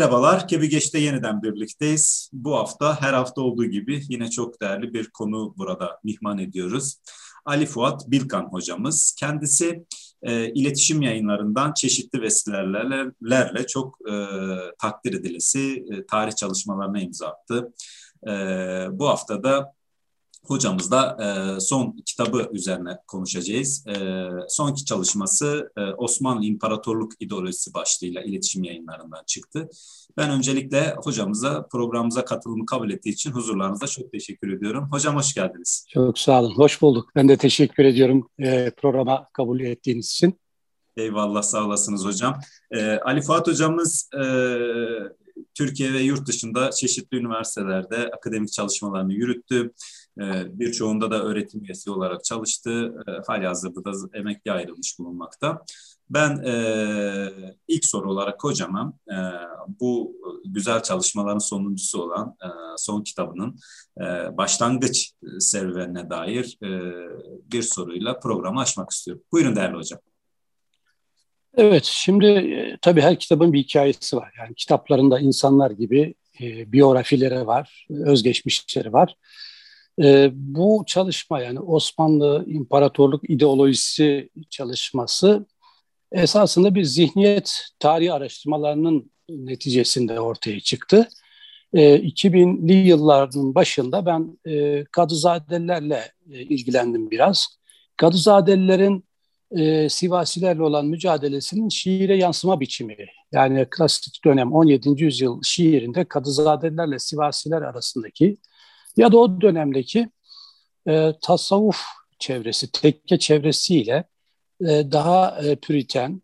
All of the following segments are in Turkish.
Merhabalar, Kebigeç'te yeniden birlikteyiz. Bu hafta her hafta olduğu gibi yine çok değerli bir konu burada mihman ediyoruz. Ali Fuat Bilkan hocamız. Kendisi e, iletişim yayınlarından çeşitli vesilelerle çok e, takdir edilisi e, tarih çalışmalarına imza attı. E, bu hafta da hocamızla e, son kitabı üzerine konuşacağız. E, sonki çalışması e, Osmanlı İmparatorluk İdeolojisi başlığıyla iletişim yayınlarından çıktı. Ben öncelikle hocamıza programımıza katılımı kabul ettiği için huzurlarınızda çok teşekkür ediyorum. Hocam hoş geldiniz. Çok sağ olun, hoş bulduk. Ben de teşekkür ediyorum e, programa kabul ettiğiniz için. Eyvallah sağ olasınız hocam. E, Ali Fuat hocamız e, Türkiye ve yurt dışında çeşitli üniversitelerde akademik çalışmalarını yürüttü. Ee, birçoğunda da öğretim üyesi olarak çalıştı. E, hali hazırda da emekli ayrılmış bulunmakta. Ben e, ilk soru olarak hocama e, bu güzel çalışmaların sonuncusu olan e, son kitabının e, başlangıç serüvenine dair e, bir soruyla programı açmak istiyorum. Buyurun değerli hocam. Evet, şimdi e, tabii her kitabın bir hikayesi var. Yani kitaplarında insanlar gibi e, biyografileri var, özgeçmişleri var. E, bu çalışma yani Osmanlı İmparatorluk ideolojisi çalışması esasında bir zihniyet tarihi araştırmalarının neticesinde ortaya çıktı. E, 2000'li yılların başında ben e, Kadızadelilerle e, ilgilendim biraz. Kadızadelilerin e, Sivasilerle olan mücadelesinin şiire yansıma biçimi. Yani klasik dönem 17. yüzyıl şiirinde Kadızadelilerle Sivasiler arasındaki ya da o dönemdeki e, tasavvuf çevresi, tekke çevresiyle e, daha e, püriten,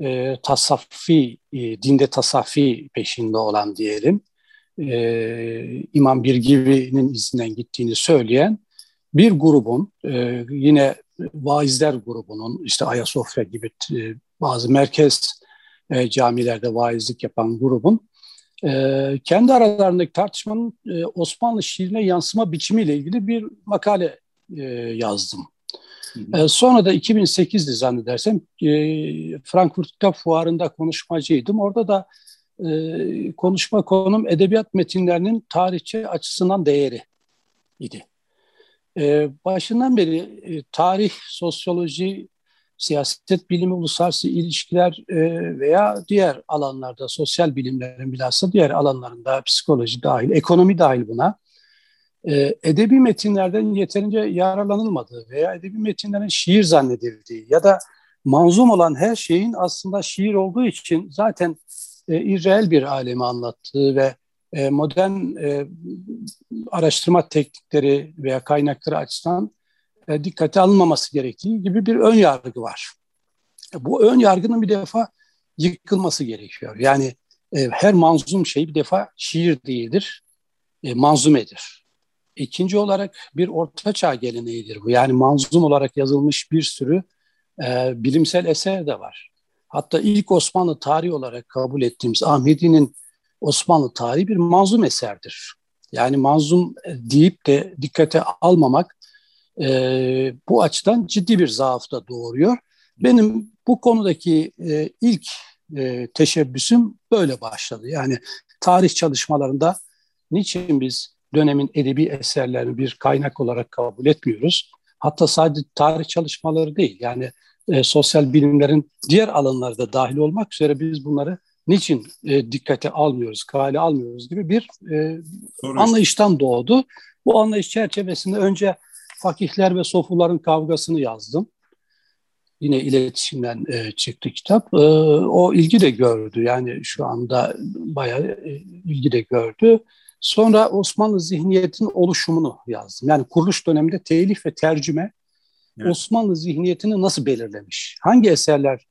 e, tasaffi, e, dinde tasaffi peşinde olan diyelim, e, İmam Birgivi'nin izinden gittiğini söyleyen bir grubun, e, yine vaizler grubunun, işte Ayasofya gibi e, bazı merkez e, camilerde vaizlik yapan grubun e, kendi aralarındaki tartışmanın e, Osmanlı şiirine yansıma biçimiyle ilgili bir makale e, yazdım. E, sonra da 2008'di zannedersem e, Frankfurt Kitap Fuarı'nda konuşmacıydım. Orada da e, konuşma konum edebiyat metinlerinin tarihçi açısından değeri idi. E, başından beri e, tarih, sosyoloji, siyaset bilimi, uluslararası ilişkiler e, veya diğer alanlarda, sosyal bilimlerin bilhassa diğer alanlarında psikoloji dahil, ekonomi dahil buna e, edebi metinlerden yeterince yararlanılmadığı veya edebi metinlerin şiir zannedildiği ya da manzum olan her şeyin aslında şiir olduğu için zaten e, irreel bir alemi anlattığı ve e, modern araştırma teknikleri veya kaynakları açısından e, dikkate alınmaması gerektiği gibi bir ön yargı var. Bu ön yargının bir defa yıkılması gerekiyor. Yani e, her manzum şey bir defa şiir değildir, e, manzumedir. İkinci olarak bir ortaçağ geleneğidir bu. Yani manzum olarak yazılmış bir sürü e, bilimsel eser de var. Hatta ilk Osmanlı tarihi olarak kabul ettiğimiz Ahmedi'nin Osmanlı tarihi bir manzum eserdir. Yani manzum e, deyip de dikkate almamak e, bu açıdan ciddi bir zaaf da doğuruyor. Benim bu konudaki e, ilk e, teşebbüsüm böyle başladı. Yani tarih çalışmalarında niçin biz dönemin edebi eserlerini bir kaynak olarak kabul etmiyoruz? Hatta sadece tarih çalışmaları değil yani e, sosyal bilimlerin diğer alanları da dahil olmak üzere biz bunları niçin e, dikkate almıyoruz, kale almıyoruz gibi bir e, anlayıştan doğdu. Bu anlayış çerçevesinde önce fakihler ve sofuların kavgasını yazdım. Yine iletişimden e, çıktı kitap. E, o ilgi de gördü. Yani şu anda bayağı e, ilgi de gördü. Sonra Osmanlı zihniyetinin oluşumunu yazdım. Yani kuruluş döneminde telif ve tercüme evet. Osmanlı zihniyetini nasıl belirlemiş? Hangi eserler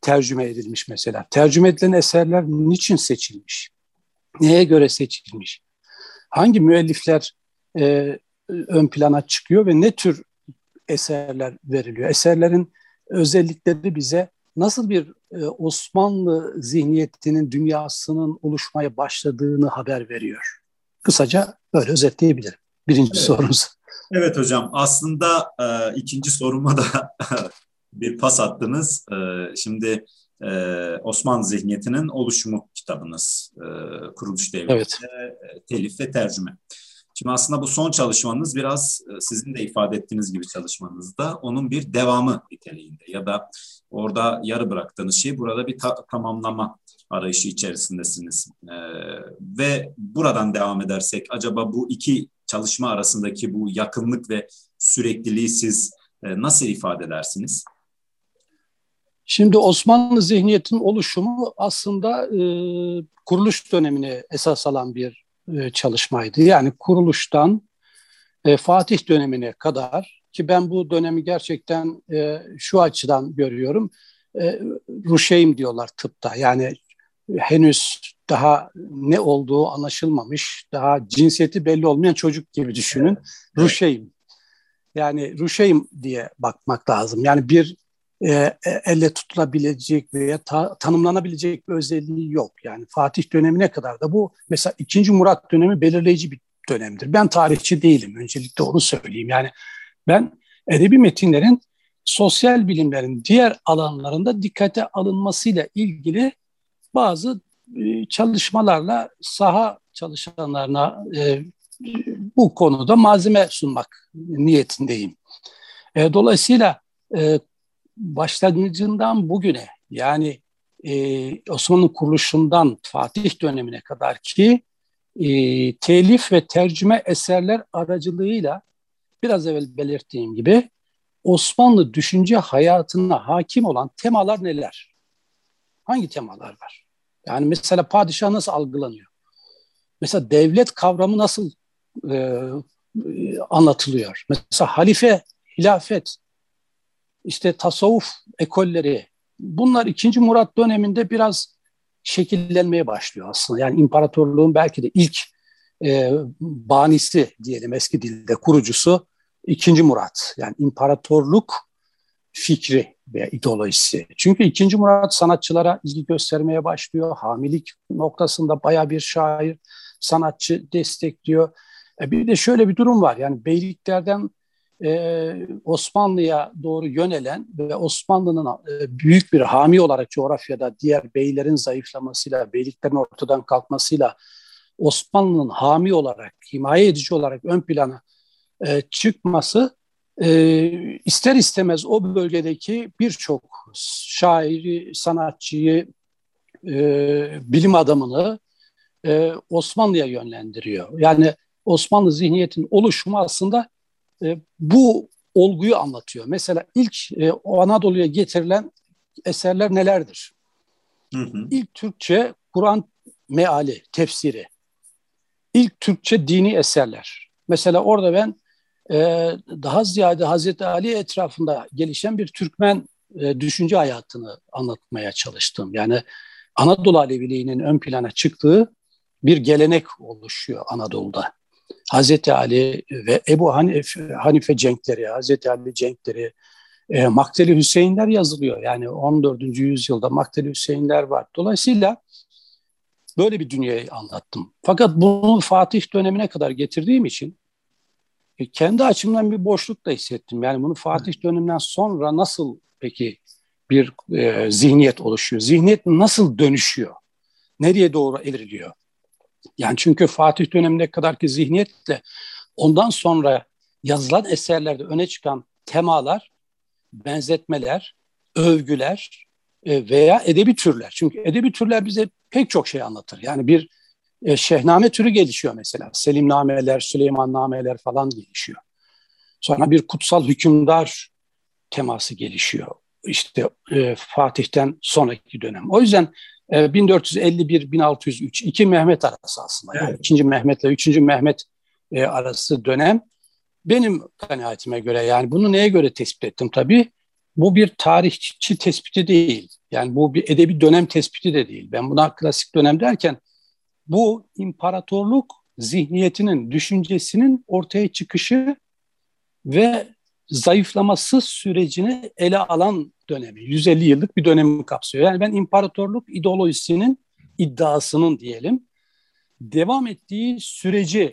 tercüme edilmiş mesela? Tercüme edilen eserler niçin seçilmiş? Neye göre seçilmiş? Hangi müellifler e, ön plana çıkıyor ve ne tür eserler veriliyor? Eserlerin özellikleri bize nasıl bir e, Osmanlı zihniyetinin dünyasının oluşmaya başladığını haber veriyor. Kısaca böyle özetleyebilirim. Birinci evet. sorumuz. Evet hocam aslında e, ikinci soruma da bir pas attınız. E, şimdi e, Osmanlı zihniyetinin oluşumu kitabınız. E, Kuruluş Devleti, evet. E, telif ve tercüme. Şimdi aslında bu son çalışmanız biraz e, sizin de ifade ettiğiniz gibi çalışmanızda onun bir devamı niteliğinde ya da orada yarı bıraktığınız şey burada bir ta- tamamlama arayışı içerisindesiniz. Ee, ve buradan devam edersek acaba bu iki çalışma arasındaki bu yakınlık ve sürekliliği siz e, nasıl ifade edersiniz? Şimdi Osmanlı zihniyetinin oluşumu aslında e, kuruluş dönemini esas alan bir e, çalışmaydı. Yani kuruluştan e, Fatih dönemine kadar ki ben bu dönemi gerçekten e, şu açıdan görüyorum. E, Ruşeym diyorlar tıpta. Yani henüz daha ne olduğu anlaşılmamış, daha cinsiyeti belli olmayan çocuk gibi düşünün. Ruşeym. Yani Ruşeym diye bakmak lazım. Yani bir e, e, elle tutulabilecek veya ta, tanımlanabilecek bir özelliği yok. Yani Fatih dönemine kadar da bu mesela 2. Murat dönemi belirleyici bir dönemdir. Ben tarihçi değilim. Öncelikle onu söyleyeyim. Yani ben edebi metinlerin sosyal bilimlerin diğer alanlarında dikkate alınmasıyla ilgili bazı e, çalışmalarla saha çalışanlarına e, bu konuda malzeme sunmak niyetindeyim. E, dolayısıyla e, başlangıcından bugüne yani e, Osmanlı kuruluşundan Fatih dönemine kadar ki e, telif ve tercüme eserler aracılığıyla biraz evvel belirttiğim gibi Osmanlı düşünce hayatına hakim olan temalar neler? Hangi temalar var? Yani mesela padişah nasıl algılanıyor? Mesela devlet kavramı nasıl e, anlatılıyor? Mesela halife, hilafet, işte tasavvuf ekolleri bunlar 2. Murat döneminde biraz şekillenmeye başlıyor aslında. Yani imparatorluğun belki de ilk e, banisi diyelim eski dilde kurucusu 2. Murat. Yani imparatorluk fikri veya ideolojisi. Çünkü 2. Murat sanatçılara ilgi göstermeye başlıyor. Hamilik noktasında baya bir şair, sanatçı destekliyor. E bir de şöyle bir durum var. Yani beyliklerden e, Osmanlı'ya doğru yönelen ve Osmanlı'nın e, büyük bir hami olarak coğrafyada diğer beylerin zayıflamasıyla, beyliklerin ortadan kalkmasıyla Osmanlı'nın hami olarak, himaye edici olarak ön plana e, çıkması e, ister istemez o bölgedeki birçok şairi, sanatçıyı, e, bilim adamını e, Osmanlı'ya yönlendiriyor. Yani Osmanlı zihniyetinin oluşumu aslında e, bu olguyu anlatıyor. Mesela ilk e, o Anadolu'ya getirilen eserler nelerdir? Hı hı. İlk Türkçe Kur'an meali, tefsiri. İlk Türkçe dini eserler. Mesela orada ben e, daha ziyade Hazreti Ali etrafında gelişen bir Türkmen e, düşünce hayatını anlatmaya çalıştım. Yani Anadolu Aleviliğinin ön plana çıktığı bir gelenek oluşuyor Anadolu'da. Hazreti Ali ve Ebu Hanife, Hanife cenkleri, Hazreti Ali cenkleri, e, Makteli Hüseyinler yazılıyor. Yani 14. yüzyılda Makteli Hüseyinler var. Dolayısıyla böyle bir dünyayı anlattım. Fakat bunu Fatih dönemine kadar getirdiğim için e, kendi açımdan bir boşluk da hissettim. Yani bunu Fatih döneminden sonra nasıl peki bir e, zihniyet oluşuyor? Zihniyet nasıl dönüşüyor? Nereye doğru evriliyor? Yani çünkü Fatih dönemine kadarki zihniyetle ondan sonra yazılan eserlerde öne çıkan temalar, benzetmeler, övgüler e, veya edebi türler. Çünkü edebi türler bize pek çok şey anlatır. Yani bir e, şehname türü gelişiyor mesela. Selimnameler, Süleymannameler falan gelişiyor. Sonra bir kutsal hükümdar teması gelişiyor. İşte e, Fatih'ten sonraki dönem. O yüzden 1451-1603 ee, iki Mehmet arası aslında. Yani evet. ikinci Mehmet ile üçüncü Mehmet e, arası dönem. Benim kanaatime göre yani bunu neye göre tespit ettim tabii? Bu bir tarihçi tespiti değil. Yani bu bir edebi dönem tespiti de değil. Ben buna klasik dönem derken bu imparatorluk zihniyetinin, düşüncesinin ortaya çıkışı ve zayıflaması sürecini ele alan dönemi, 150 yıllık bir dönemi kapsıyor. Yani ben imparatorluk ideolojisinin iddiasının diyelim devam ettiği süreci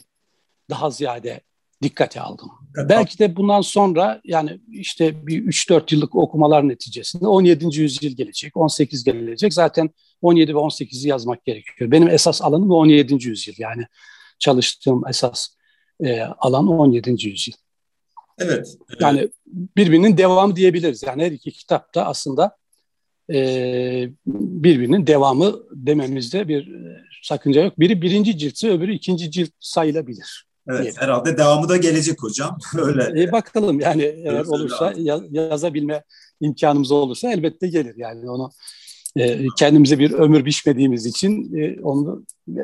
daha ziyade dikkate aldım. Evet. Belki de bundan sonra yani işte bir 3-4 yıllık okumalar neticesinde 17. yüzyıl gelecek, 18 gelecek. Zaten 17 ve 18'i yazmak gerekiyor. Benim esas alanım 17. yüzyıl yani çalıştığım esas e, alan 17. yüzyıl. Evet. Yani birbirinin devamı diyebiliriz. Yani her iki kitap da aslında e, birbirinin devamı dememizde bir e, sakınca yok. Biri birinci ciltse öbürü ikinci cilt sayılabilir. Evet, diyelim. herhalde devamı da gelecek hocam. Öyle. E, bakalım yani eğer olursa ya, yazabilme imkanımız olursa elbette gelir. Yani onu e, kendimize bir ömür biçmediğimiz için e, onu e,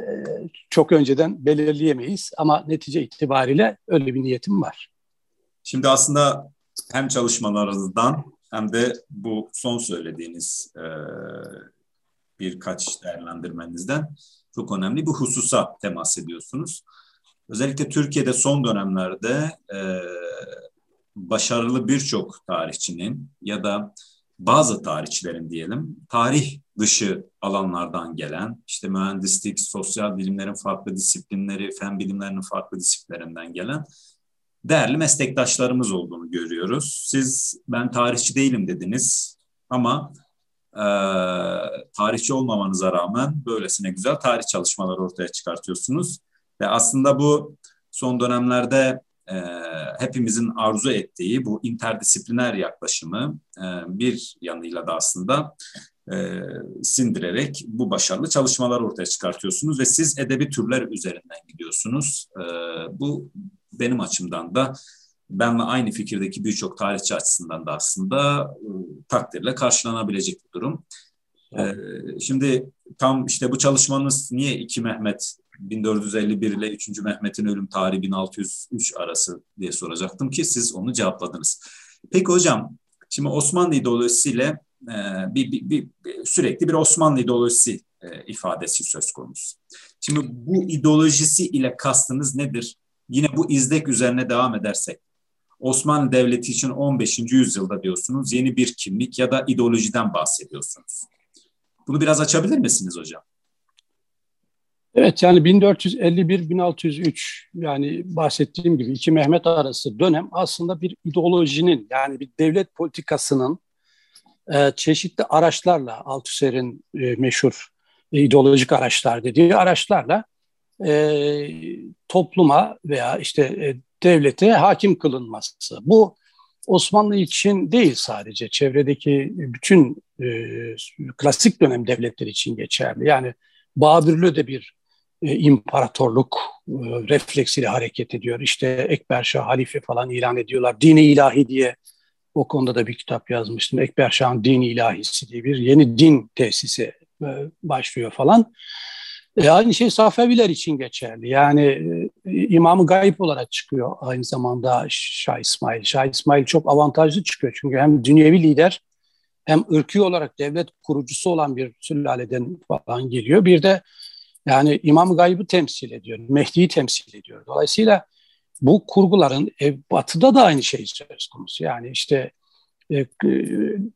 çok önceden belirleyemeyiz. Ama netice itibariyle öyle bir niyetim var. Şimdi aslında hem çalışmalarınızdan hem de bu son söylediğiniz e, birkaç değerlendirmenizden çok önemli bir hususa temas ediyorsunuz. Özellikle Türkiye'de son dönemlerde e, başarılı birçok tarihçinin ya da bazı tarihçilerin diyelim tarih dışı alanlardan gelen işte mühendislik, sosyal bilimlerin farklı disiplinleri, fen bilimlerinin farklı disiplinlerinden gelen değerli meslektaşlarımız olduğunu görüyoruz. Siz ben tarihçi değilim dediniz ama e, tarihçi olmamanıza rağmen böylesine güzel tarih çalışmaları ortaya çıkartıyorsunuz. Ve aslında bu son dönemlerde e, hepimizin arzu ettiği bu interdisipliner yaklaşımı e, bir yanıyla da aslında e, sindirerek bu başarılı çalışmalar ortaya çıkartıyorsunuz ve siz edebi türler üzerinden gidiyorsunuz. E, bu benim açımdan da benle aynı fikirdeki birçok tarihçi açısından da aslında e, takdirle karşılanabilecek bir durum. E, şimdi tam işte bu çalışmanız niye iki Mehmet 1451 ile 3. Mehmet'in ölüm tarihi 1603 arası diye soracaktım ki siz onu cevapladınız. Peki hocam şimdi Osmanlı ideolojisiyle bir, bir, bir, sürekli bir Osmanlı ideolojisi ifadesi söz konusu. Şimdi bu ideolojisi ile kastınız nedir? Yine bu izlek üzerine devam edersek Osmanlı Devleti için 15. yüzyılda diyorsunuz yeni bir kimlik ya da ideolojiden bahsediyorsunuz. Bunu biraz açabilir misiniz hocam? Evet yani 1451-1603 yani bahsettiğim gibi iki Mehmet arası dönem aslında bir ideolojinin yani bir devlet politikasının e, çeşitli araçlarla Althusser'in e, meşhur e, ideolojik araçlar dediği araçlarla e, topluma veya işte e, devlete hakim kılınması. Bu Osmanlı için değil sadece çevredeki bütün e, klasik dönem devletleri için geçerli. Yani Babürlü de bir e, imparatorluk e, refleksiyle hareket ediyor. İşte Ekber Şah halife falan ilan ediyorlar. Dini ilahi diye o konuda da bir kitap yazmıştım. Ekber Şah'ın dini ilahisi diye bir yeni din tesisi e, başlıyor falan. E, aynı şey Safeviler için geçerli. Yani e, imamı gayip olarak çıkıyor aynı zamanda Şah İsmail. Şah İsmail çok avantajlı çıkıyor çünkü hem dünyevi lider hem ırkı olarak devlet kurucusu olan bir sülaleden falan geliyor. Bir de yani İmam Gayb'ı temsil ediyor, Mehdi'yi temsil ediyor. Dolayısıyla bu kurguların e, batıda da aynı şey söz konusu. Yani işte e,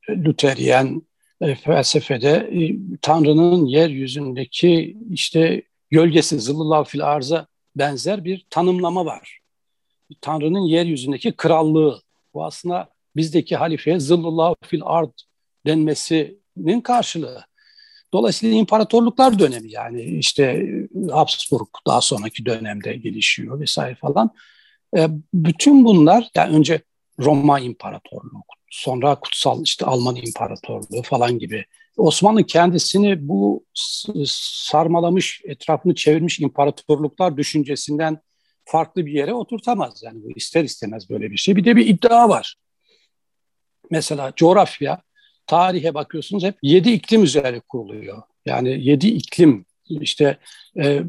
Luteryen e, felsefede e, Tanrı'nın yeryüzündeki işte gölgesi zıllallahu fil arza benzer bir tanımlama var. Tanrı'nın yeryüzündeki krallığı. Bu aslında bizdeki halifeye zıllallahu fil ard denmesinin karşılığı. Dolayısıyla imparatorluklar dönemi yani işte Habsburg daha sonraki dönemde gelişiyor vesaire falan. E, bütün bunlar yani önce Roma İmparatorluğu, sonra kutsal işte Alman İmparatorluğu falan gibi. Osmanlı kendisini bu sarmalamış, etrafını çevirmiş imparatorluklar düşüncesinden farklı bir yere oturtamaz. Yani bu ister istemez böyle bir şey. Bir de bir iddia var. Mesela coğrafya tarihe bakıyorsunuz hep yedi iklim üzerine kuruluyor. Yani yedi iklim işte e,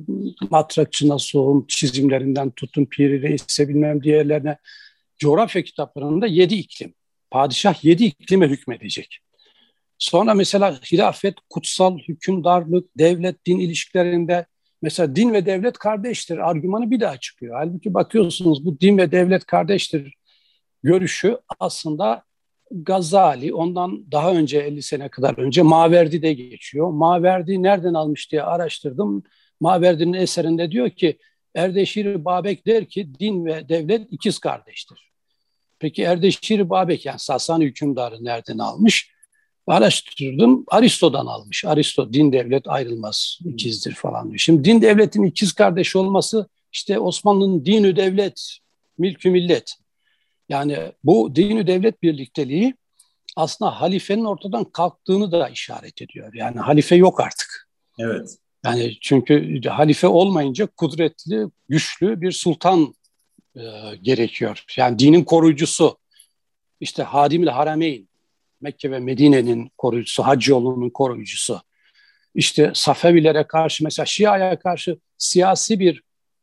Matrakçı Nasuh'un çizimlerinden tutun Piri Reis'e bilmem diğerlerine coğrafya kitaplarında yedi iklim. Padişah yedi iklime hükmedecek. Sonra mesela hilafet, kutsal hükümdarlık, devlet, din ilişkilerinde mesela din ve devlet kardeştir argümanı bir daha çıkıyor. Halbuki bakıyorsunuz bu din ve devlet kardeştir görüşü aslında Gazali ondan daha önce 50 sene kadar önce Maverdi'de geçiyor. Maverdi nereden almış diye araştırdım. Maverdi'nin eserinde diyor ki Erdeşir Babek der ki din ve devlet ikiz kardeştir. Peki Erdeşir Babek yani Sasani hükümdarı nereden almış? Araştırdım Aristo'dan almış. Aristo din devlet ayrılmaz ikizdir falan diyor. Şimdi din devletin ikiz kardeş olması işte Osmanlı'nın dinü devlet, mülkü millet. Yani bu dinü devlet birlikteliği aslında halifenin ortadan kalktığını da işaret ediyor. Yani halife yok artık. Evet. Yani çünkü halife olmayınca kudretli, güçlü bir sultan e, gerekiyor. Yani dinin koruyucusu. İşte Hadimil Harameyn, Mekke ve Medine'nin koruyucusu, hac yolunun koruyucusu. İşte Safevilere karşı mesela Şia'ya karşı siyasi bir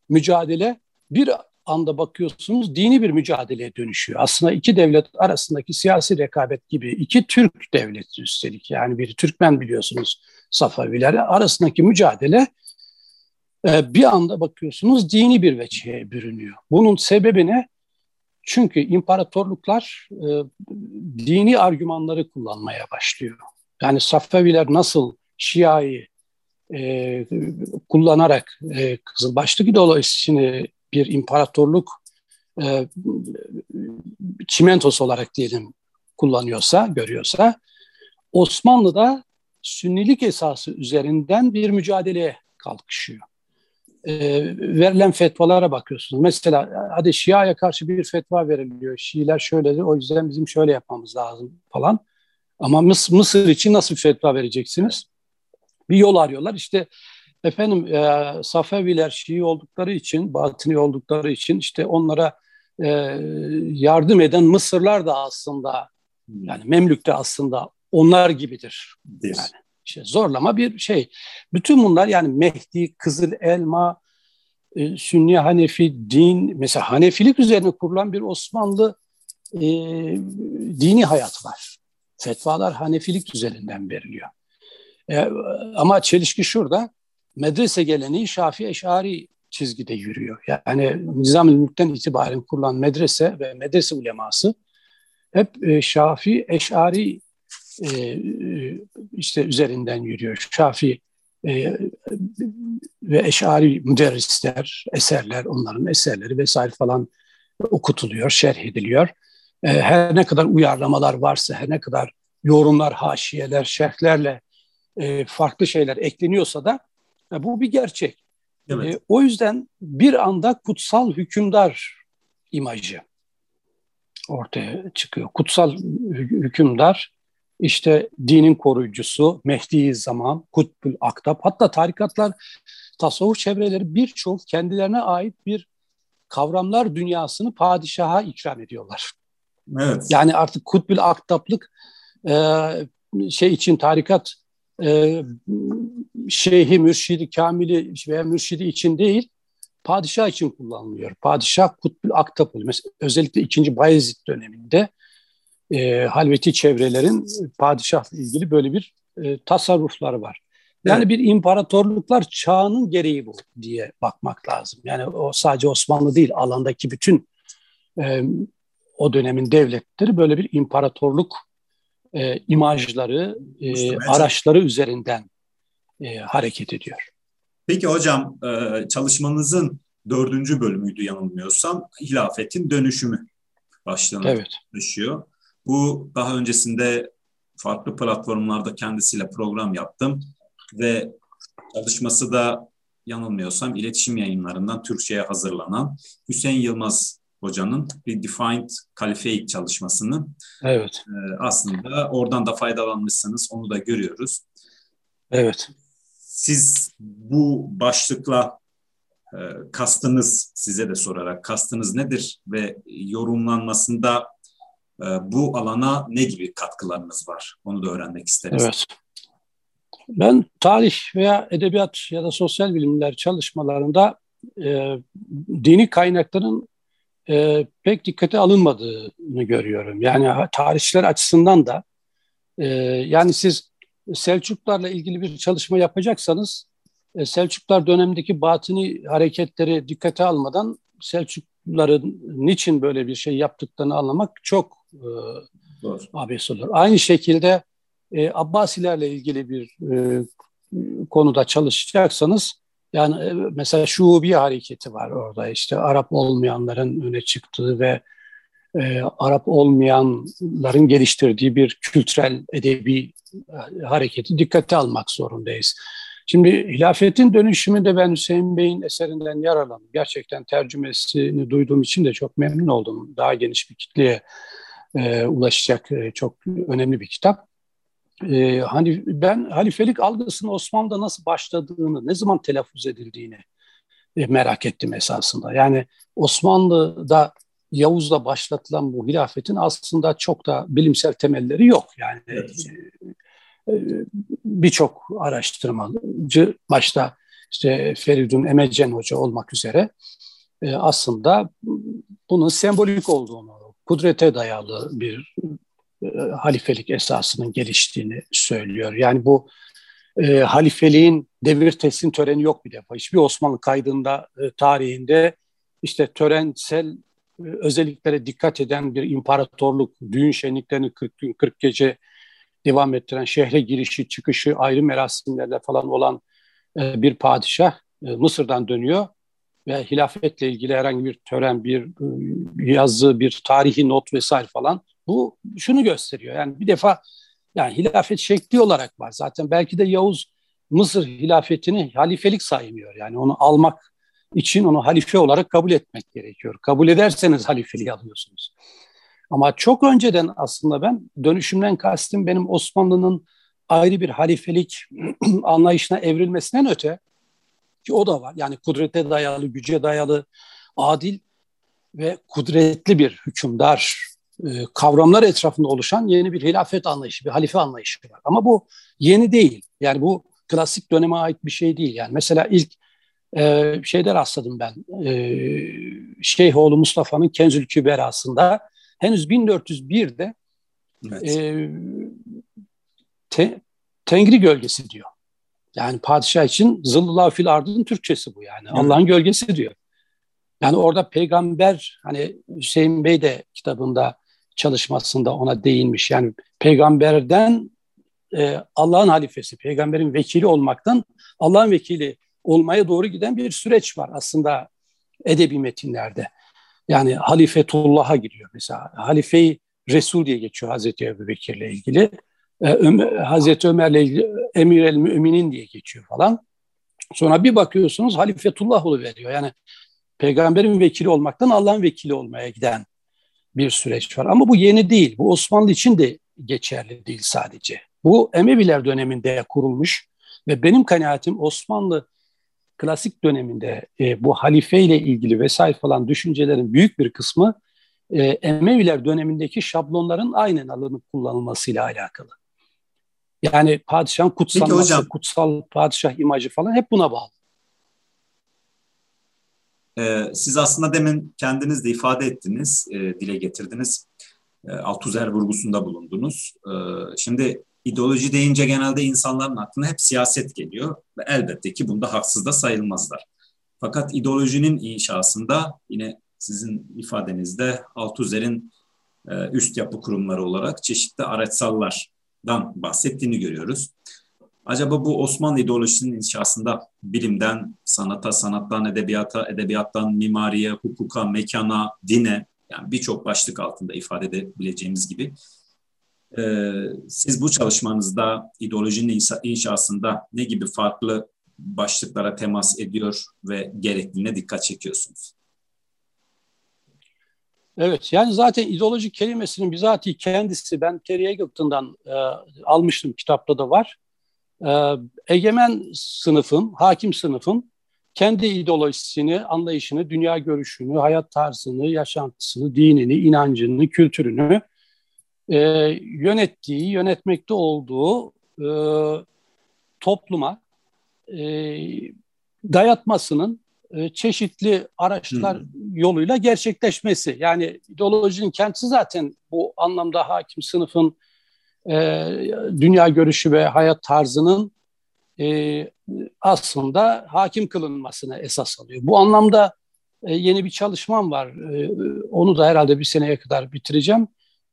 mücadele bir anda bakıyorsunuz dini bir mücadeleye dönüşüyor. Aslında iki devlet arasındaki siyasi rekabet gibi iki Türk devleti üstelik yani bir Türkmen biliyorsunuz Safaviler arasındaki mücadele bir anda bakıyorsunuz dini bir veçeye bürünüyor. Bunun sebebi ne? Çünkü imparatorluklar e, dini argümanları kullanmaya başlıyor. Yani Safaviler nasıl Şia'yı e, kullanarak e, Kızılbaşlı ideolojisini bir imparatorluk e, çimentosu olarak diyelim kullanıyorsa, görüyorsa Osmanlı da sünnilik esası üzerinden bir mücadeleye kalkışıyor. E, verilen fetvalara bakıyorsunuz. Mesela hadi Şia'ya karşı bir fetva veriliyor. Şiiler şöyledir, o yüzden bizim şöyle yapmamız lazım falan. Ama Mıs Mısır için nasıl bir fetva vereceksiniz? Bir yol arıyorlar. İşte efendim e, Safeviler Şii oldukları için, Batini oldukları için işte onlara e, yardım eden Mısırlar da aslında hmm. yani Memlük de aslında onlar gibidir. Yani işte zorlama bir şey. Bütün bunlar yani Mehdi, Kızıl Elma, e, Sünni Hanefi din mesela Hanefilik üzerine kurulan bir Osmanlı e, dini hayat var. Fetvalar Hanefilik üzerinden veriliyor. E, ama çelişki şurada medrese geleneği Şafii Eşari çizgide yürüyor. Yani Nizam-ı Mülk'ten itibaren kurulan medrese ve medrese uleması hep e, Şafii Eşari e, işte üzerinden yürüyor. Şafii e, ve Eşari müderrisler, eserler, onların eserleri vesaire falan okutuluyor, şerh ediliyor. E, her ne kadar uyarlamalar varsa, her ne kadar yorumlar, haşiyeler, şerhlerle e, farklı şeyler ekleniyorsa da e, bu bir gerçek. Evet. E, o yüzden bir anda kutsal hükümdar imajı ortaya çıkıyor. Kutsal hükümdar işte dinin koruyucusu, Mehdi zaman, Kutbül Aktab hatta tarikatlar, tasavvuf çevreleri birçok kendilerine ait bir kavramlar dünyasını padişaha ikram ediyorlar. Evet. Yani artık Kutbül Aktablık e, şey için tarikat e, şeyhi, mürşidi, kamili veya mürşidi için değil, padişah için kullanılıyor. Padişah Kutbül Aktabul. Mesela özellikle 2. Bayezid döneminde e, halveti çevrelerin padişahla ilgili böyle bir e, tasarrufları var. Yani evet. bir imparatorluklar çağının gereği bu diye bakmak lazım. Yani o sadece Osmanlı değil, alandaki bütün e, o dönemin devletleri böyle bir imparatorluk e, imajları, e, araçları üzerinden e, hareket ediyor. Peki hocam e, çalışmanızın dördüncü bölümüydü yanılmıyorsam hilafetin dönüşümü başlığını evet. taşıyor. Bu daha öncesinde farklı platformlarda kendisiyle program yaptım ve çalışması da yanılmıyorsam iletişim yayınlarından Türkçe'ye hazırlanan Hüseyin Yılmaz hocanın bir Defined Caliphate çalışmasını evet. e, aslında oradan da faydalanmışsınız onu da görüyoruz. Evet. Siz bu başlıkla e, kastınız size de sorarak kastınız nedir ve yorumlanmasında bu alana ne gibi katkılarınız var? Onu da öğrenmek isteriz. Evet. Ben tarih veya edebiyat ya da sosyal bilimler çalışmalarında e, dini kaynakların e, pek dikkate alınmadığını görüyorum. Yani tarihçiler açısından da e, yani siz Selçuklarla ilgili bir çalışma yapacaksanız e, Selçuklar dönemindeki batini hareketleri dikkate almadan Selçukluların niçin böyle bir şey yaptıklarını anlamak çok e, abes olur. Aynı şekilde e, Abbasilerle ilgili bir e, konuda çalışacaksanız Yani e, mesela Şuubi hareketi var orada işte Arap olmayanların öne çıktığı ve e, Arap olmayanların geliştirdiği bir kültürel edebi e, hareketi dikkate almak zorundayız. Şimdi hilafetin dönüşümünde ben Hüseyin Bey'in eserinden yararlandım. Gerçekten tercümesini duyduğum için de çok memnun oldum. Daha geniş bir kitleye e, ulaşacak e, çok önemli bir kitap. E, hani ben halifelik algısının Osmanlı'da nasıl başladığını, ne zaman telaffuz edildiğini e, merak ettim esasında. Yani Osmanlı'da Yavuz'la başlatılan bu hilafetin aslında çok da bilimsel temelleri yok. Yani evet. e, e birçok araştırmacı başta işte Feridun Emecen Hoca olmak üzere e, aslında bunun sembolik olduğunu, kudrete dayalı bir e, halifelik esasının geliştiğini söylüyor. Yani bu e, halifeliğin devir teslim töreni yok bir defa. Hiçbir Osmanlı kaydında, e, tarihinde işte törensel e, özelliklere dikkat eden bir imparatorluk, düğün şenliklerini 40 gün 40 gece devam ettiren şehre girişi çıkışı ayrı merasimlerle falan olan e, bir padişah e, Mısır'dan dönüyor ve hilafetle ilgili herhangi bir tören, bir e, yazı, bir tarihi not vesaire falan bu şunu gösteriyor. Yani bir defa yani hilafet şekli olarak var. Zaten belki de Yavuz Mısır hilafetini halifelik saymıyor. Yani onu almak için onu halife olarak kabul etmek gerekiyor. Kabul ederseniz halifeliği alıyorsunuz. Ama çok önceden aslında ben dönüşümden kastım benim Osmanlı'nın ayrı bir halifelik anlayışına evrilmesinden öte ki o da var. Yani kudrete dayalı, güce dayalı, adil ve kudretli bir hükümdar e, kavramlar etrafında oluşan yeni bir hilafet anlayışı, bir halife anlayışı var. Ama bu yeni değil. Yani bu klasik döneme ait bir şey değil. Yani mesela ilk e, şeyde rastladım ben. E, Şeyhoğlu Mustafa'nın Kenzül Küberası'nda henüz 1401'de evet. e, te, Tengri gölgesi diyor. Yani padişah için zıllullah fil ardın Türkçesi bu yani. Allah'ın gölgesi diyor. Yani orada peygamber hani Hüseyin Bey de kitabında çalışmasında ona değinmiş. Yani peygamberden e, Allah'ın halifesi, peygamberin vekili olmaktan Allah'ın vekili olmaya doğru giden bir süreç var aslında edebi metinlerde. Yani halifetullah'a giriyor mesela. Halife-i Resul diye geçiyor Hazreti Ebu Bekir'le ilgili. Ee, Ömer, Hazreti Ömer'le Emir el Müminin diye geçiyor falan. Sonra bir bakıyorsunuz halifetullah veriyor. Yani peygamberin vekili olmaktan Allah'ın vekili olmaya giden bir süreç var. Ama bu yeni değil. Bu Osmanlı için de geçerli değil sadece. Bu Emeviler döneminde kurulmuş ve benim kanaatim Osmanlı klasik döneminde e, bu halife ile ilgili vesaire falan düşüncelerin büyük bir kısmı e, Emeviler dönemindeki şablonların aynen alınıp kullanılmasıyla alakalı. Yani padişahın kutsanması, kutsal padişah imajı falan hep buna bağlı. Ee, siz aslında demin kendiniz de ifade ettiniz, e, dile getirdiniz. E, Altuzer vurgusunda bulundunuz. E, şimdi ideoloji deyince genelde insanların aklına hep siyaset geliyor ve elbette ki bunda haksız da sayılmazlar. Fakat ideolojinin inşasında yine sizin ifadenizde Altuzer'in e, üst yapı kurumları olarak çeşitli araçsallardan bahsettiğini görüyoruz. Acaba bu Osmanlı ideolojisinin inşasında bilimden sanata, sanattan edebiyata, edebiyattan mimariye, hukuka, mekana, dine yani birçok başlık altında ifade edebileceğimiz gibi ee, siz bu çalışmanızda ideolojinin inşasında ne gibi farklı başlıklara temas ediyor ve gerekliliğine dikkat çekiyorsunuz? Evet yani zaten ideoloji kelimesinin bizatihi kendisi ben Terry Eagleton'dan e, almıştım kitapta da var. E, egemen sınıfın, hakim sınıfın kendi ideolojisini, anlayışını, dünya görüşünü, hayat tarzını, yaşantısını, dinini, inancını, kültürünü e, yönettiği, yönetmekte olduğu e, topluma e, dayatmasının e, çeşitli araçlar hmm. yoluyla gerçekleşmesi. Yani ideolojinin kendisi zaten bu anlamda hakim sınıfın e, dünya görüşü ve hayat tarzının e, aslında hakim kılınmasına esas alıyor. Bu anlamda e, yeni bir çalışmam var. E, onu da herhalde bir seneye kadar bitireceğim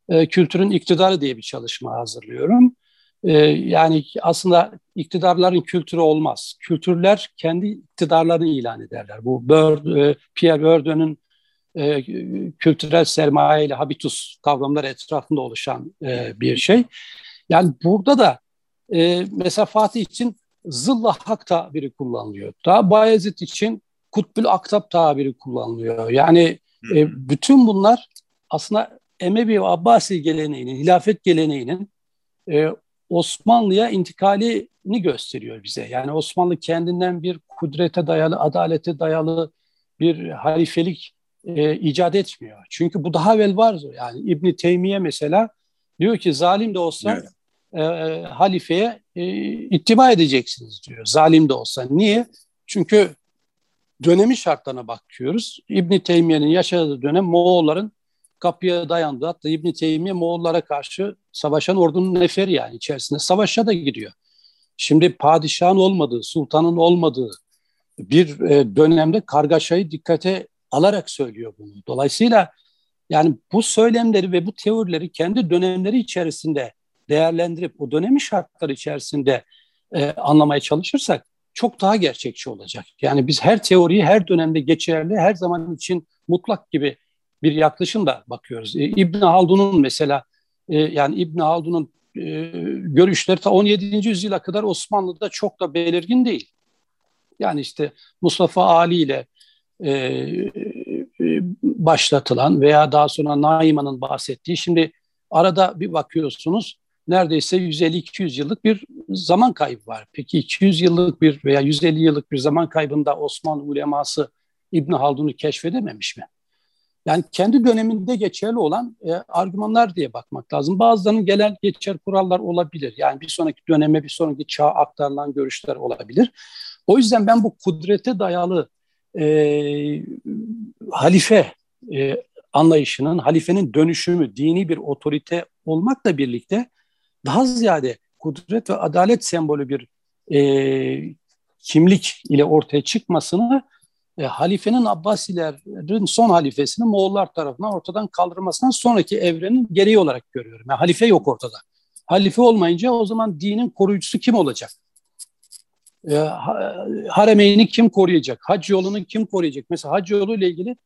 e, kültürün iktidarı diye bir çalışma hazırlıyorum. E, yani aslında iktidarların kültürü olmaz. Kültürler kendi iktidarlarını ilan ederler. Bu Bör, e, Pierre Bourdieu'nun e, kültürel sermaye ile habitus kavramları etrafında oluşan e, bir şey. Yani burada da e, mesela Fatih için zılla hak tabiri kullanılıyor. Daha Bayezid için kutbül aktap tabiri kullanılıyor. Yani e, bütün bunlar aslında Emevi ve Abbasi geleneğinin, hilafet geleneğinin e, Osmanlı'ya intikalini gösteriyor bize. Yani Osmanlı kendinden bir kudrete dayalı, adalete dayalı bir halifelik e, icat etmiyor. Çünkü bu daha evvel var. Yani İbni Teymiye mesela diyor ki zalim de olsa evet. e, e, halifeye e, ittiba edeceksiniz diyor. Zalim de olsa. Niye? Çünkü dönemi şartlarına bakıyoruz. İbni Teymiye'nin yaşadığı dönem Moğolların kapıya dayandı. Hatta İbni Teymiye Moğollara karşı savaşan ordunun neferi yani içerisinde savaşa da gidiyor. Şimdi padişahın olmadığı, sultanın olmadığı bir e, dönemde kargaşayı dikkate alarak söylüyor bunu. Dolayısıyla yani bu söylemleri ve bu teorileri kendi dönemleri içerisinde değerlendirip o dönemi şartları içerisinde e, anlamaya çalışırsak çok daha gerçekçi olacak. Yani biz her teoriyi her dönemde geçerli, her zaman için mutlak gibi bir yaklaşımla bakıyoruz. E, İbn Haldun'un mesela e, yani İbn Haldun'un e, görüşleri ta 17. yüzyıla kadar Osmanlı'da çok da belirgin değil. Yani işte Mustafa Ali ile e, e, başlatılan veya daha sonra Naiman'ın bahsettiği şimdi arada bir bakıyorsunuz neredeyse 150-200 yıllık bir zaman kaybı var. Peki 200 yıllık bir veya 150 yıllık bir zaman kaybında Osmanlı uleması İbn Haldun'u keşfedememiş mi? Yani kendi döneminde geçerli olan e, argümanlar diye bakmak lazım. Bazılarının gelen geçer kurallar olabilir. Yani bir sonraki döneme, bir sonraki çağa aktarılan görüşler olabilir. O yüzden ben bu kudrete dayalı e, halife e, anlayışının, halifenin dönüşümü, dini bir otorite olmakla birlikte daha ziyade kudret ve adalet sembolü bir e, kimlik ile ortaya çıkmasını e, halifenin Abbasilerin son halifesinin Moğollar tarafından ortadan kaldırmasından sonraki evrenin gereği olarak görüyorum. Yani halife yok ortada. Halife olmayınca o zaman dinin koruyucusu kim olacak? E, haremeyni kim koruyacak? Hac yolunu kim koruyacak? Mesela hac yolu ile ilgili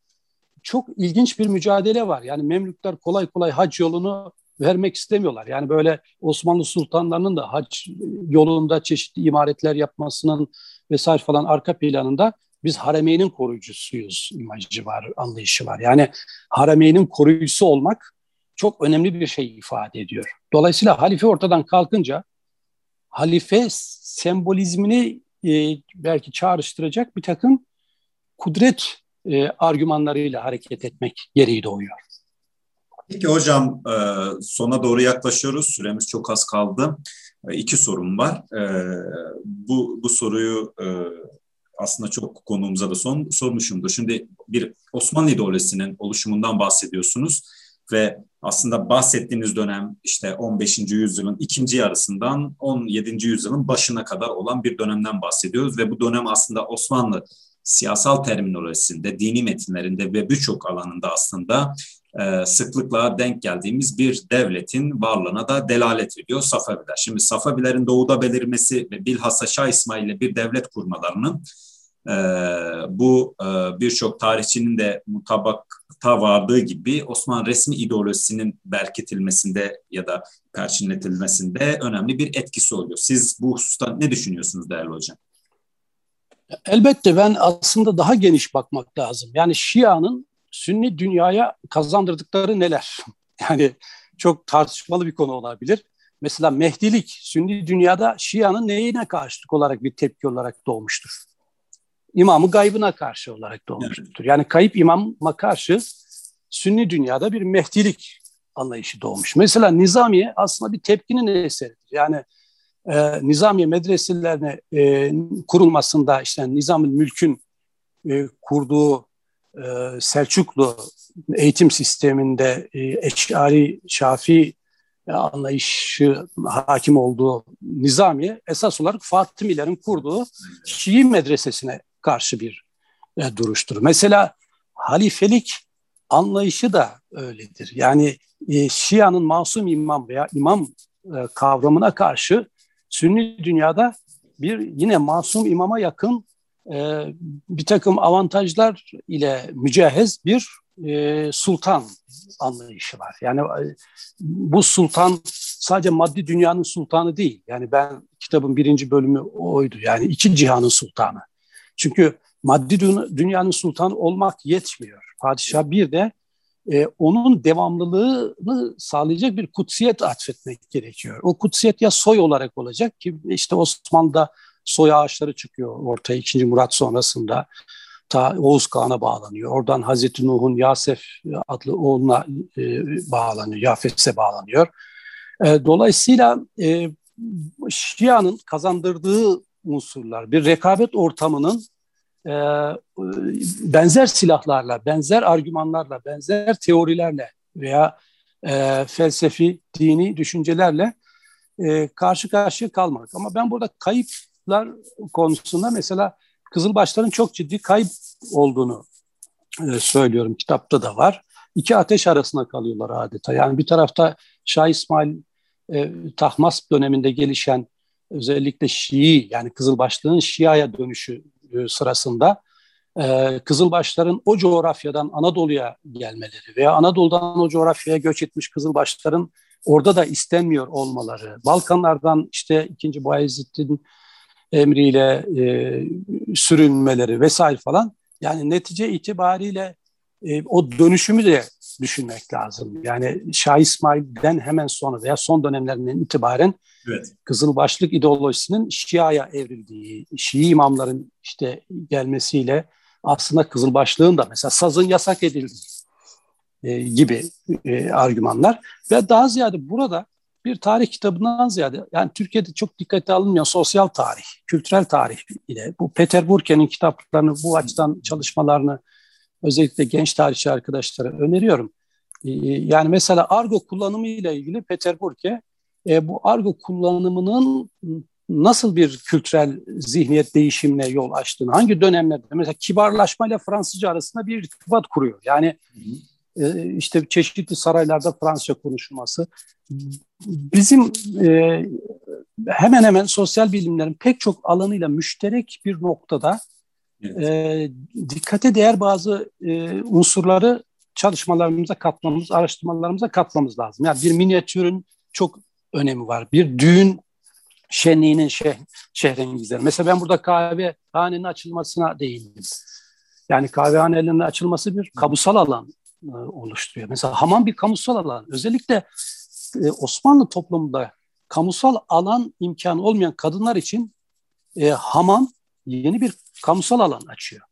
çok ilginç bir mücadele var. Yani Memlükler kolay kolay hac yolunu vermek istemiyorlar. Yani böyle Osmanlı sultanlarının da hac yolunda çeşitli imaretler yapmasının vesaire falan arka planında biz Harameynin koruyucusuyuz imajı var, anlayışı var. Yani Harameynin koruyucusu olmak çok önemli bir şey ifade ediyor. Dolayısıyla halife ortadan kalkınca halife sembolizmini e, belki çağrıştıracak bir takım kudret e, argümanlarıyla hareket etmek gereği doğuyor. Peki hocam e, sona doğru yaklaşıyoruz. Süremiz çok az kaldı. E, iki sorum var. E, bu, bu soruyu aslında çok konuğumuza da son sormuşumdur. Şimdi bir Osmanlı ideolojisinin oluşumundan bahsediyorsunuz ve aslında bahsettiğiniz dönem işte 15. yüzyılın ikinci yarısından 17. yüzyılın başına kadar olan bir dönemden bahsediyoruz ve bu dönem aslında Osmanlı siyasal terminolojisinde, dini metinlerinde ve birçok alanında aslında e, sıklıkla denk geldiğimiz bir devletin varlığına da delalet ediyor Safaviler. Şimdi Safavilerin doğuda belirmesi ve bilhassa Şah İsmail ile bir devlet kurmalarının e, bu e, birçok tarihçinin de mutabakta vardığı gibi Osmanlı resmi ideolojisinin berketilmesinde ya da perçinletilmesinde önemli bir etkisi oluyor. Siz bu hususta ne düşünüyorsunuz değerli hocam? Elbette ben aslında daha geniş bakmak lazım. Yani Şia'nın Sünni dünyaya kazandırdıkları neler? Yani çok tartışmalı bir konu olabilir. Mesela Mehdilik Sünni dünyada Şia'nın neyine karşılık olarak bir tepki olarak doğmuştur? İmamı gaybına karşı olarak doğmuştur. Yani kayıp imama karşı Sünni dünyada bir Mehdilik anlayışı doğmuş. Mesela Nizamiye aslında bir tepkinin eseridir. Yani e, Nizamiye medreselerine e, kurulmasında işte Nizam-ı Mülk'ün e, kurduğu e, Selçuklu eğitim sisteminde e, Eşari, Şafi e, anlayışı hakim olduğu Nizamiye esas olarak Fatımilerin kurduğu Şii medresesine karşı bir e, duruştur. Mesela halifelik anlayışı da öyledir. Yani e, Şia'nın masum imam veya imam e, kavramına karşı Sünni dünyada bir yine masum imama yakın e, bir takım avantajlar ile mücehez bir e, sultan anlayışı var. Yani e, bu sultan sadece maddi dünyanın sultanı değil. Yani ben kitabın birinci bölümü oydu. Yani iki cihanın sultanı. Çünkü maddi dünyanın sultanı olmak yetmiyor. Padişah bir de e, onun devamlılığını sağlayacak bir kutsiyet atfetmek gerekiyor. O kutsiyet ya soy olarak olacak ki işte Osmanlı'da soy ağaçları çıkıyor ortaya 2. Murat sonrasında. Ta Oğuz Kağan'a bağlanıyor. Oradan Hazreti Nuh'un Yasef adlı oğluna e, bağlanıyor, Yafes'e bağlanıyor. E, dolayısıyla e, Şia'nın kazandırdığı unsurlar, bir rekabet ortamının e, benzer silahlarla, benzer argümanlarla, benzer teorilerle veya e, felsefi, dini düşüncelerle e, karşı karşıya kalmak. Ama ben burada kayıplar konusunda mesela Kızılbaşların çok ciddi kayıp olduğunu e, söylüyorum. Kitapta da var. İki ateş arasında kalıyorlar adeta. Yani bir tarafta Şah İsmail e, Tahmas döneminde gelişen özellikle Şii yani Kızılbaşlığın Şia'ya dönüşü e, sırasında e, Kızılbaşların o coğrafyadan Anadolu'ya gelmeleri veya Anadolu'dan o coğrafyaya göç etmiş Kızılbaşların orada da istenmiyor olmaları, Balkanlardan işte 2. Bayezid'in emriyle e, sürünmeleri vesaire falan yani netice itibariyle o dönüşümü de düşünmek lazım. Yani Şah İsmail'den hemen sonra veya son dönemlerinden itibaren evet. Kızılbaşlık ideolojisinin Şia'ya evrildiği, Şii imamların işte gelmesiyle aslında Kızılbaşlığın da mesela sazın yasak edildiği e, gibi e, argümanlar ve daha ziyade burada bir tarih kitabından ziyade yani Türkiye'de çok dikkate alınmayan sosyal tarih, kültürel tarih ile bu Peter Burke'nin kitaplarını bu açıdan çalışmalarını özellikle genç tarihçi arkadaşlara öneriyorum. Ee, yani mesela argo kullanımı ile ilgili Peter Burke e, bu argo kullanımının nasıl bir kültürel zihniyet değişimine yol açtığını, hangi dönemlerde mesela kibarlaşma ile Fransızca arasında bir irtibat kuruyor. Yani e, işte çeşitli saraylarda Fransızca konuşulması. Bizim e, hemen hemen sosyal bilimlerin pek çok alanıyla müşterek bir noktada evet. e, dikkate değer bazı e, unsurları çalışmalarımıza katmamız, araştırmalarımıza katmamız lazım. Yani bir minyatürün çok önemi var. Bir düğün şenliğinin şeh, şehrin güzel. Mesela ben burada kahve hanenin açılmasına değindim. Yani kahvehanelerinin açılması bir kamusal alan e, oluşturuyor. Mesela hamam bir kamusal alan. Özellikle e, Osmanlı toplumunda kamusal alan imkanı olmayan kadınlar için e, hamam yeni bir kamusal alan açıyor.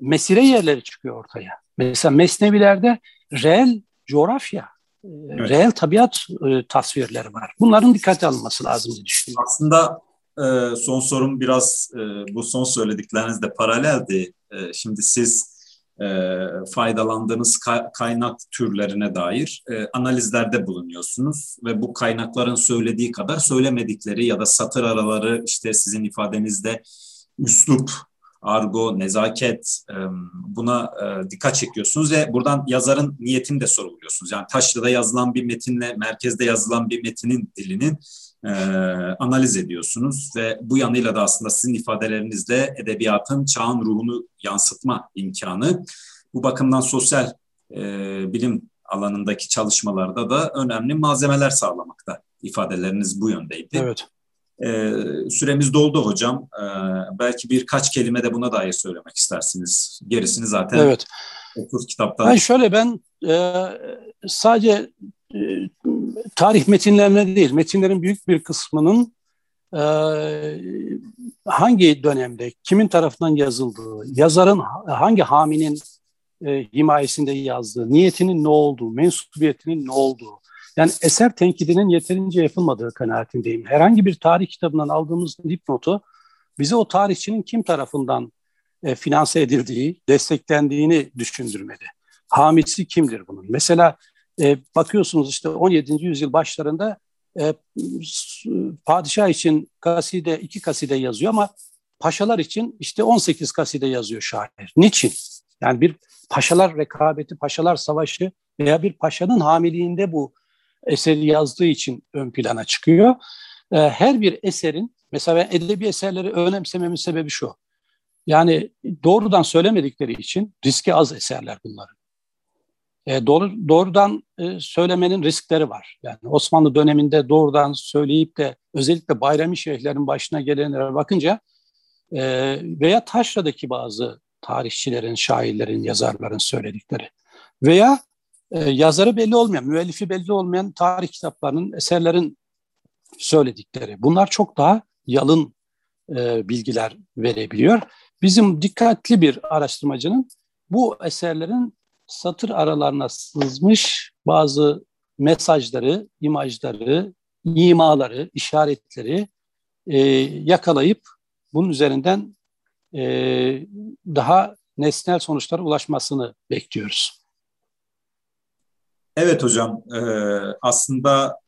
Mesire yerleri çıkıyor ortaya. Mesela Mesnevilerde reel coğrafya, e, evet. reel tabiat e, tasvirleri var. Bunların dikkate alınması lazım diye düşünüyorum. Aslında e, son sorum biraz e, bu son söylediklerinizle paraleldi. E, şimdi siz e, faydalandığınız ka- kaynak türlerine dair e, analizlerde bulunuyorsunuz ve bu kaynakların söylediği kadar söylemedikleri ya da satır araları işte sizin ifadenizde üslup argo, nezaket buna dikkat çekiyorsunuz ve buradan yazarın niyetini de sorguluyorsunuz. Yani Taşlı'da yazılan bir metinle merkezde yazılan bir metinin dilinin analiz ediyorsunuz ve bu yanıyla da aslında sizin ifadelerinizle edebiyatın çağın ruhunu yansıtma imkanı. Bu bakımdan sosyal bilim alanındaki çalışmalarda da önemli malzemeler sağlamakta. İfadeleriniz bu yöndeydi. Evet. E, süremiz doldu hocam. E, belki birkaç kelime de buna dair söylemek istersiniz. Gerisini zaten evet. okur kitaptan. Ben şöyle ben e, sadece e, tarih metinlerine değil, metinlerin büyük bir kısmının e, hangi dönemde, kimin tarafından yazıldığı, yazarın hangi haminin e, himayesinde yazdığı, niyetinin ne olduğu, mensubiyetinin ne olduğu, yani eser tenkidinin yeterince yapılmadığı kanaatindeyim. Herhangi bir tarih kitabından aldığımız dipnotu bize o tarihçinin kim tarafından e, finanse edildiği, desteklendiğini düşündürmedi. Hamisi kimdir bunun? Mesela e, bakıyorsunuz işte 17. yüzyıl başlarında e, padişah için kaside, iki kaside yazıyor ama paşalar için işte 18 kaside yazıyor şair. Niçin? Yani bir paşalar rekabeti, paşalar savaşı veya bir paşanın hamiliğinde bu eseri yazdığı için ön plana çıkıyor. E, her bir eserin, mesela edebi eserleri önemsememin sebebi şu. Yani doğrudan söylemedikleri için riski az eserler bunların. E, doğru, doğrudan e, söylemenin riskleri var. Yani Osmanlı döneminde doğrudan söyleyip de özellikle Bayrami Şeyhlerin başına gelenlere bakınca e, veya Taşra'daki bazı tarihçilerin, şairlerin, yazarların söyledikleri veya e, yazarı belli olmayan, müellifi belli olmayan tarih kitaplarının, eserlerin söyledikleri. Bunlar çok daha yalın e, bilgiler verebiliyor. Bizim dikkatli bir araştırmacının bu eserlerin satır aralarına sızmış bazı mesajları, imajları, imaları, işaretleri e, yakalayıp bunun üzerinden e, daha nesnel sonuçlara ulaşmasını bekliyoruz. Evet hocam, e, aslında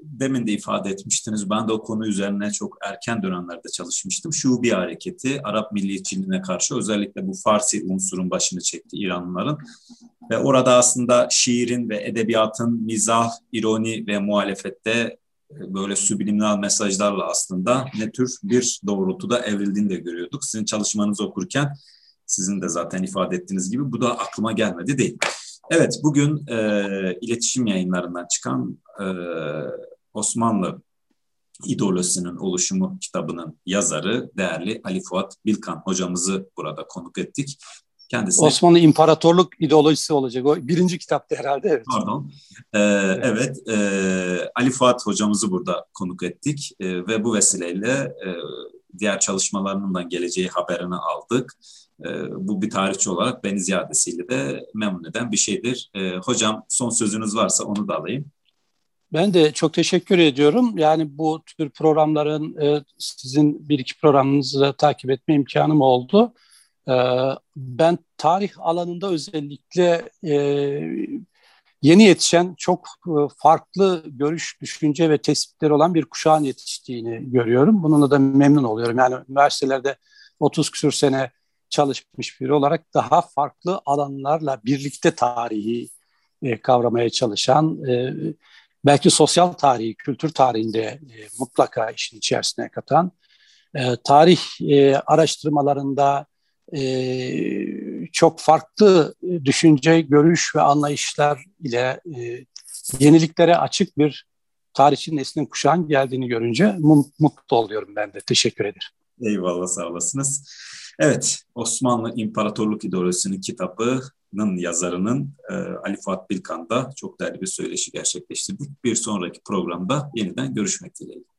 demin de ifade etmiştiniz. Ben de o konu üzerine çok erken dönemlerde çalışmıştım. Şu bir hareketi Arap milliyetçiliğine karşı özellikle bu Farsi unsurun başını çekti İranlıların. Ve orada aslında şiirin ve edebiyatın mizah, ironi ve muhalefette e, böyle subliminal mesajlarla aslında ne tür bir doğrultuda evrildiğini de görüyorduk. Sizin çalışmanızı okurken sizin de zaten ifade ettiğiniz gibi bu da aklıma gelmedi değil. Evet, bugün e, iletişim yayınlarından çıkan e, Osmanlı ideolojisinin oluşumu kitabının yazarı değerli Ali Fuat Bilkan hocamızı burada konuk ettik. Kendisi Osmanlı İmparatorluk ideolojisi olacak. O birinci kitapta herhalde evet. Pardon. Ee, evet, evet e, Ali Fuat hocamızı burada konuk ettik e, ve bu vesileyle e, diğer çalışmalarından geleceği haberini aldık. E, bu bir tarihçi olarak beni ziyadesiyle de memnun eden bir şeydir. E, hocam son sözünüz varsa onu da alayım. Ben de çok teşekkür ediyorum. Yani bu tür programların e, sizin bir iki programınızı takip etme imkanım oldu. E, ben tarih alanında özellikle e, yeni yetişen çok e, farklı görüş, düşünce ve tespitleri olan bir kuşağın yetiştiğini görüyorum. Bununla da memnun oluyorum. Yani üniversitelerde 30 küsur sene çalışmış biri olarak daha farklı alanlarla birlikte tarihi e, kavramaya çalışan, e, belki sosyal tarihi, kültür tarihinde e, mutlaka işin içerisine katan, e, tarih e, araştırmalarında e, çok farklı düşünce, görüş ve anlayışlar ile e, yeniliklere açık bir tarihçi neslin kuşağın geldiğini görünce mutlu oluyorum ben de. Teşekkür ederim. Eyvallah sağ olasınız. Evet, Osmanlı İmparatorluk İdeolojisi'nin kitabının yazarının e, Ali Fuat Bilkan'da çok değerli bir söyleşi gerçekleştirdik. Bir sonraki programda yeniden görüşmek dileğiyle.